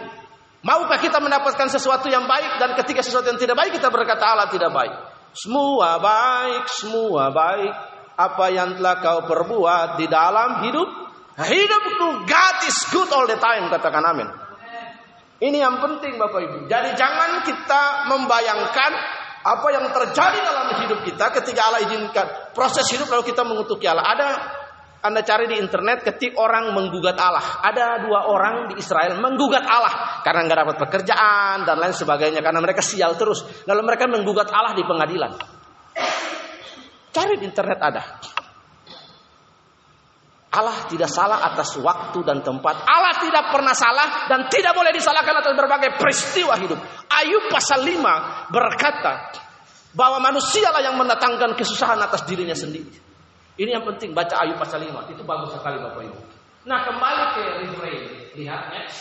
Maukah kita mendapatkan sesuatu yang baik dan ketika sesuatu yang tidak baik kita berkata Allah tidak baik. Semua baik, semua baik. Apa yang telah kau perbuat di dalam hidup hidupku God is good all the time katakan amin. Ini yang penting Bapak Ibu. Jadi jangan kita membayangkan apa yang terjadi dalam hidup kita ketika Allah izinkan proses hidup lalu kita mengutuki Allah. Ada anda cari di internet ketik orang menggugat Allah. Ada dua orang di Israel menggugat Allah karena nggak dapat pekerjaan dan lain sebagainya karena mereka sial terus. Lalu mereka menggugat Allah di pengadilan. Cari di internet ada. Allah tidak salah atas waktu dan tempat. Allah tidak pernah salah dan tidak boleh disalahkan atas berbagai peristiwa hidup. Ayub pasal 5 berkata bahwa manusialah yang mendatangkan kesusahan atas dirinya sendiri. Ini yang penting baca Ayub pasal 5. Itu bagus sekali Bapak Ibu. Nah, kembali ke refrain. Lihat next.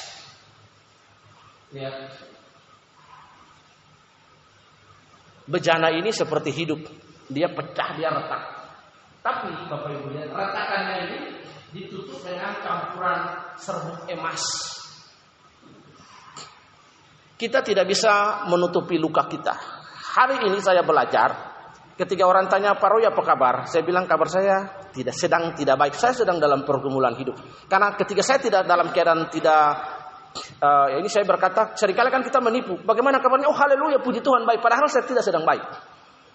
Lihat. Bejana ini seperti hidup. Dia pecah, dia retak. Tapi Bapak Ibu lihat retakannya ini ditutup dengan campuran serbuk emas. Kita tidak bisa menutupi luka kita. Hari ini saya belajar ketika orang tanya Pak Roy apa kabar? Saya bilang kabar saya tidak sedang tidak baik. Saya sedang dalam pergumulan hidup. Karena ketika saya tidak dalam keadaan tidak uh, ini saya berkata sering kali kan kita menipu. Bagaimana kabarnya? Oh haleluya puji Tuhan baik. Padahal saya tidak sedang baik.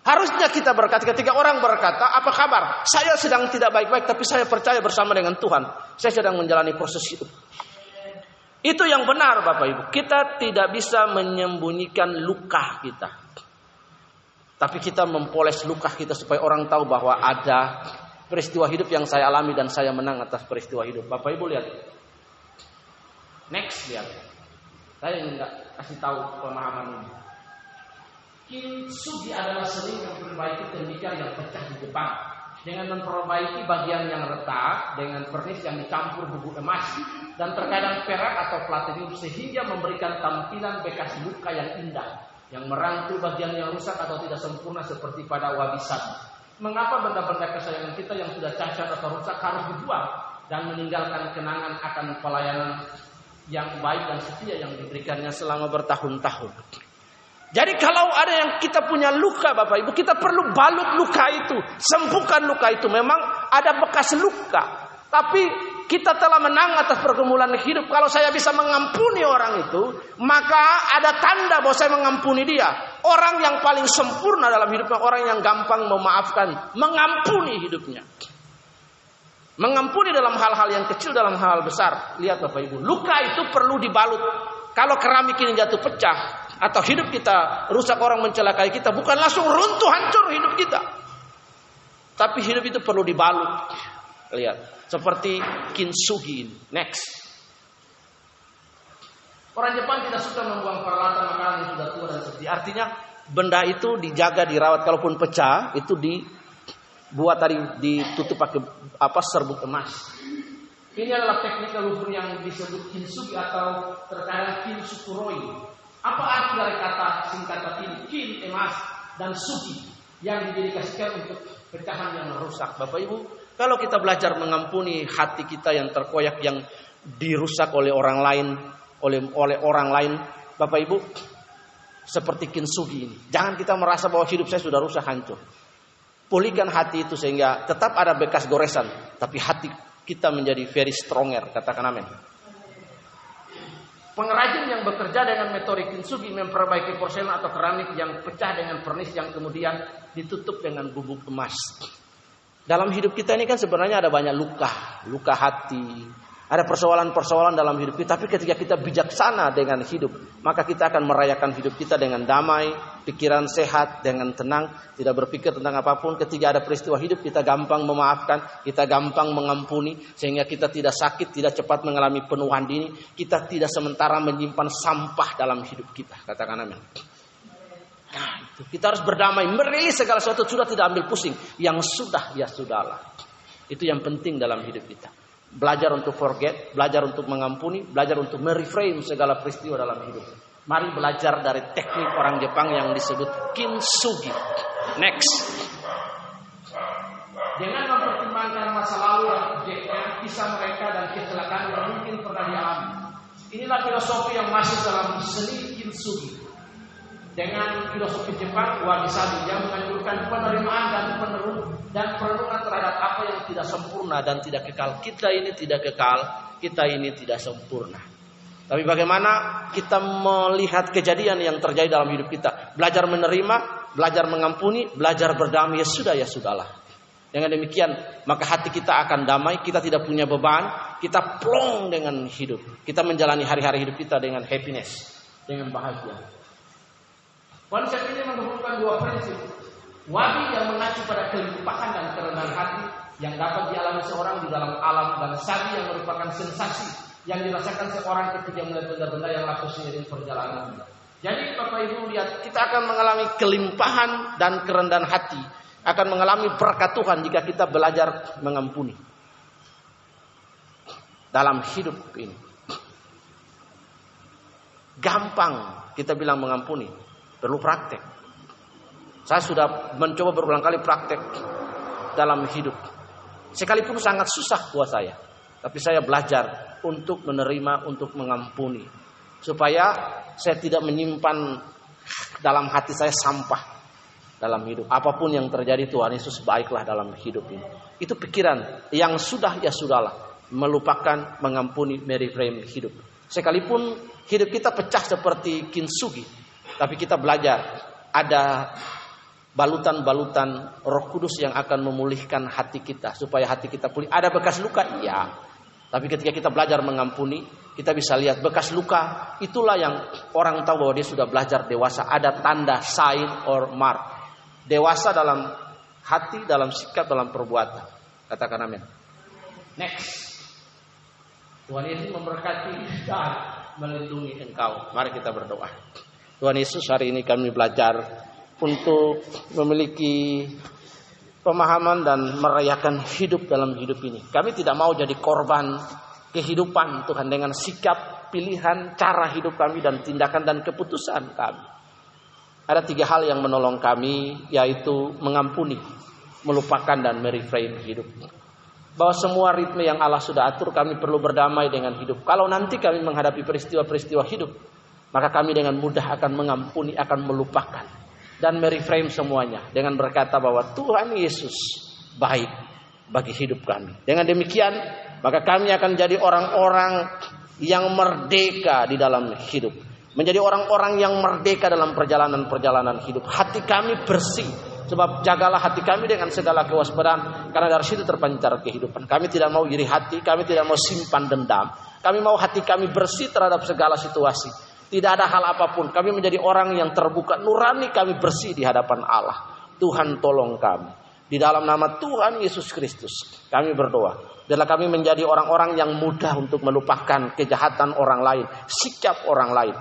Harusnya kita berkata ketika orang berkata, apa kabar? Saya sedang tidak baik-baik, tapi saya percaya bersama dengan Tuhan. Saya sedang menjalani proses hidup. Itu yang benar Bapak Ibu. Kita tidak bisa menyembunyikan luka kita. Tapi kita mempoles luka kita supaya orang tahu bahwa ada peristiwa hidup yang saya alami dan saya menang atas peristiwa hidup. Bapak Ibu lihat. Next lihat. Saya ingin kasih tahu pemahaman ini. Kintsugi adalah seni yang memperbaiki tembikar yang pecah di depan dengan memperbaiki bagian yang retak dengan pernis yang dicampur bubuk emas dan terkadang perak atau platinum sehingga memberikan tampilan bekas luka yang indah yang merangkul bagian yang rusak atau tidak sempurna seperti pada wabisan. Mengapa benda-benda kesayangan kita yang sudah cacat atau rusak harus dibuang dan meninggalkan kenangan akan pelayanan yang baik dan setia yang diberikannya selama bertahun-tahun? Jadi kalau ada yang kita punya luka Bapak Ibu, kita perlu balut luka itu, sembuhkan luka itu. Memang ada bekas luka, tapi kita telah menang atas pergumulan hidup. Kalau saya bisa mengampuni orang itu, maka ada tanda bahwa saya mengampuni dia. Orang yang paling sempurna dalam hidupnya, orang yang gampang memaafkan, mengampuni hidupnya. Mengampuni dalam hal-hal yang kecil, dalam hal, -hal besar. Lihat Bapak Ibu, luka itu perlu dibalut. Kalau keramik ini jatuh pecah, atau hidup kita rusak orang mencelakai kita bukan langsung runtuh hancur hidup kita. Tapi hidup itu perlu dibalut. Lihat, seperti kintsugi. Next. Orang Jepang tidak suka membuang peralatan makanan yang sudah tua dan seperti. Artinya benda itu dijaga, dirawat. Kalaupun pecah, itu dibuat tadi ditutup pakai apa serbuk emas. Ini adalah teknik leluhur yang disebut kintsugi atau terkadang kintsukuroi. Apa arti dari kata singkatan ini? Kin, emas, dan suci yang didedikasikan untuk pecahan yang merusak. Bapak Ibu, kalau kita belajar mengampuni hati kita yang terkoyak yang dirusak oleh orang lain, oleh oleh orang lain, Bapak Ibu, seperti kinsugi ini. Jangan kita merasa bahwa hidup saya sudah rusak hancur. Pulihkan hati itu sehingga tetap ada bekas goresan, tapi hati kita menjadi very stronger. Katakan amin. Pengrajin yang bekerja dengan metode kintsugi memperbaiki porselen atau keramik yang pecah dengan pernis yang kemudian ditutup dengan bubuk emas. Dalam hidup kita ini kan sebenarnya ada banyak luka, luka hati, ada persoalan-persoalan dalam hidup kita, tapi ketika kita bijaksana dengan hidup, maka kita akan merayakan hidup kita dengan damai, pikiran sehat, dengan tenang, tidak berpikir tentang apa pun. Ketika ada peristiwa hidup, kita gampang memaafkan, kita gampang mengampuni, sehingga kita tidak sakit, tidak cepat mengalami penuhan dini, kita tidak sementara menyimpan sampah dalam hidup kita. Katakan amin. Nah. Kita harus berdamai, merilis segala sesuatu sudah tidak ambil pusing. Yang sudah ya sudahlah. Itu yang penting dalam hidup kita. Belajar untuk forget, belajar untuk mengampuni, belajar untuk mereframe segala peristiwa dalam hidup. Mari belajar dari teknik orang Jepang yang disebut kintsugi. Next. Dengan mempertimbangkan masa lalu objeknya, kisah mereka dan kecelakaan yang mungkin pernah dialami. Inilah filosofi yang masuk dalam seni kintsugi dengan filosofi Jepang wabi-sabi yang menganjurkan penerimaan dan penerung dan perenungan terhadap apa yang tidak sempurna dan tidak kekal. Kita ini tidak kekal, kita ini tidak sempurna. Tapi bagaimana kita melihat kejadian yang terjadi dalam hidup kita? Belajar menerima, belajar mengampuni, belajar berdamai. Ya sudah, ya sudahlah. Dengan demikian, maka hati kita akan damai, kita tidak punya beban, kita plong dengan hidup. Kita menjalani hari-hari hidup kita dengan happiness, dengan bahagia. Konsep ini menghubungkan dua prinsip. Wadi yang mengacu pada kelimpahan dan kerendahan hati yang dapat dialami seorang di dalam alam dan sabi yang merupakan sensasi yang dirasakan seorang ketika melihat benda-benda yang laku seiring perjalanan. Jadi Bapak Ibu lihat kita akan mengalami kelimpahan dan kerendahan hati, akan mengalami berkat Tuhan jika kita belajar mengampuni dalam hidup ini. Gampang kita bilang mengampuni, Perlu praktek. Saya sudah mencoba berulang kali praktek dalam hidup. Sekalipun sangat susah buat saya. Tapi saya belajar untuk menerima, untuk mengampuni. Supaya saya tidak menyimpan dalam hati saya sampah dalam hidup. Apa pun yang terjadi Tuhan Yesus baiklah dalam hidup ini. Itu pikiran yang sudah ya sudahlah. Melupakan, mengampuni, mereframe hidup. Sekalipun hidup kita pecah seperti kintsugi. Tapi kita belajar ada balutan-balutan Roh Kudus yang akan memulihkan hati kita supaya hati kita pulih. Ada bekas luka? Iya. Tapi ketika kita belajar mengampuni, kita bisa lihat bekas luka. Itulah yang orang tahu bahwa dia sudah belajar dewasa. Ada tanda sign or mark. Dewasa dalam hati, dalam sikap, dalam perbuatan. Katakan amin. Next. Tuhan Yesus memberkati dan melindungi engkau. Mari kita berdoa. Tuhan Yesus hari ini kami belajar untuk memiliki pemahaman dan merayakan hidup dalam hidup ini. Kami tidak mau jadi korban kehidupan Tuhan dengan sikap, pilihan, cara hidup kami dan tindakan dan keputusan kami. Ada tiga hal yang menolong kami yaitu mengampuni, melupakan dan mereframe hidup. Bahwa semua ritme yang Allah sudah atur kami perlu berdamai dengan hidup. Kalau nanti kami menghadapi peristiwa-peristiwa hidup, maka kami dengan mudah akan mengampuni, akan melupakan dan mereframe semuanya dengan berkata bahwa Tuhan Yesus baik bagi hidup kami. Dengan demikian, maka kami akan jadi orang-orang yang merdeka di dalam hidup. Menjadi orang-orang yang merdeka dalam perjalanan-perjalanan hidup. Hati kami bersih. Sebab jagalah hati kami dengan segala kewaspadaan. Karena dari situ terpancar kehidupan. Kami tidak mau iri hati. Kami tidak mau simpan dendam. Kami mau hati kami bersih terhadap segala situasi. Tidak ada hal apa pun. Kami menjadi orang yang terbuka. Nurani kami bersih di hadapan Allah. Tuhan tolong kami. Di dalam nama Tuhan Yesus Kristus. Kami berdoa. Adalah kami menjadi orang-orang yang mudah untuk melupakan kejahatan orang lain. Sikap orang lain.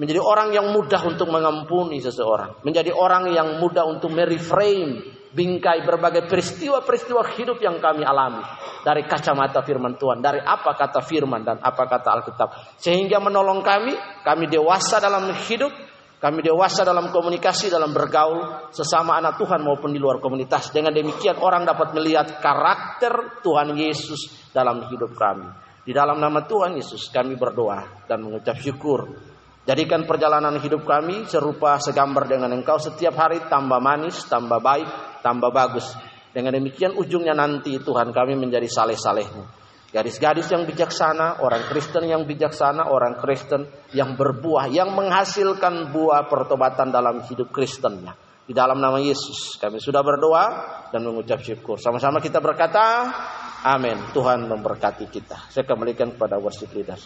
Menjadi orang yang mudah untuk mengampuni seseorang. Menjadi orang yang mudah untuk mereframe bingkai berbagai peristiwa-peristiwa hidup yang kami alami dari kacamata firman Tuhan, dari apa kata firman dan apa kata Alkitab. Sehingga menolong kami, kami dewasa dalam hidup, kami dewasa dalam komunikasi, dalam bergaul sesama anak Tuhan maupun di luar komunitas. Dengan demikian orang dapat melihat karakter Tuhan Yesus dalam hidup kami. Di dalam nama Tuhan Yesus kami berdoa dan mengucap syukur. Jadikan perjalanan hidup kami serupa segambar dengan engkau setiap hari tambah manis, tambah baik, tambah bagus. Dengan demikian ujungnya nanti Tuhan kami menjadi saleh-salehmu. Gadis-gadis yang bijaksana, orang Kristen yang bijaksana, orang Kristen yang berbuah, yang menghasilkan buah pertobatan dalam hidup Kristennya. Di dalam nama Yesus kami sudah berdoa dan mengucap syukur. Sama-sama kita berkata, amin. Tuhan memberkati kita. Saya kembalikan kepada worship leader.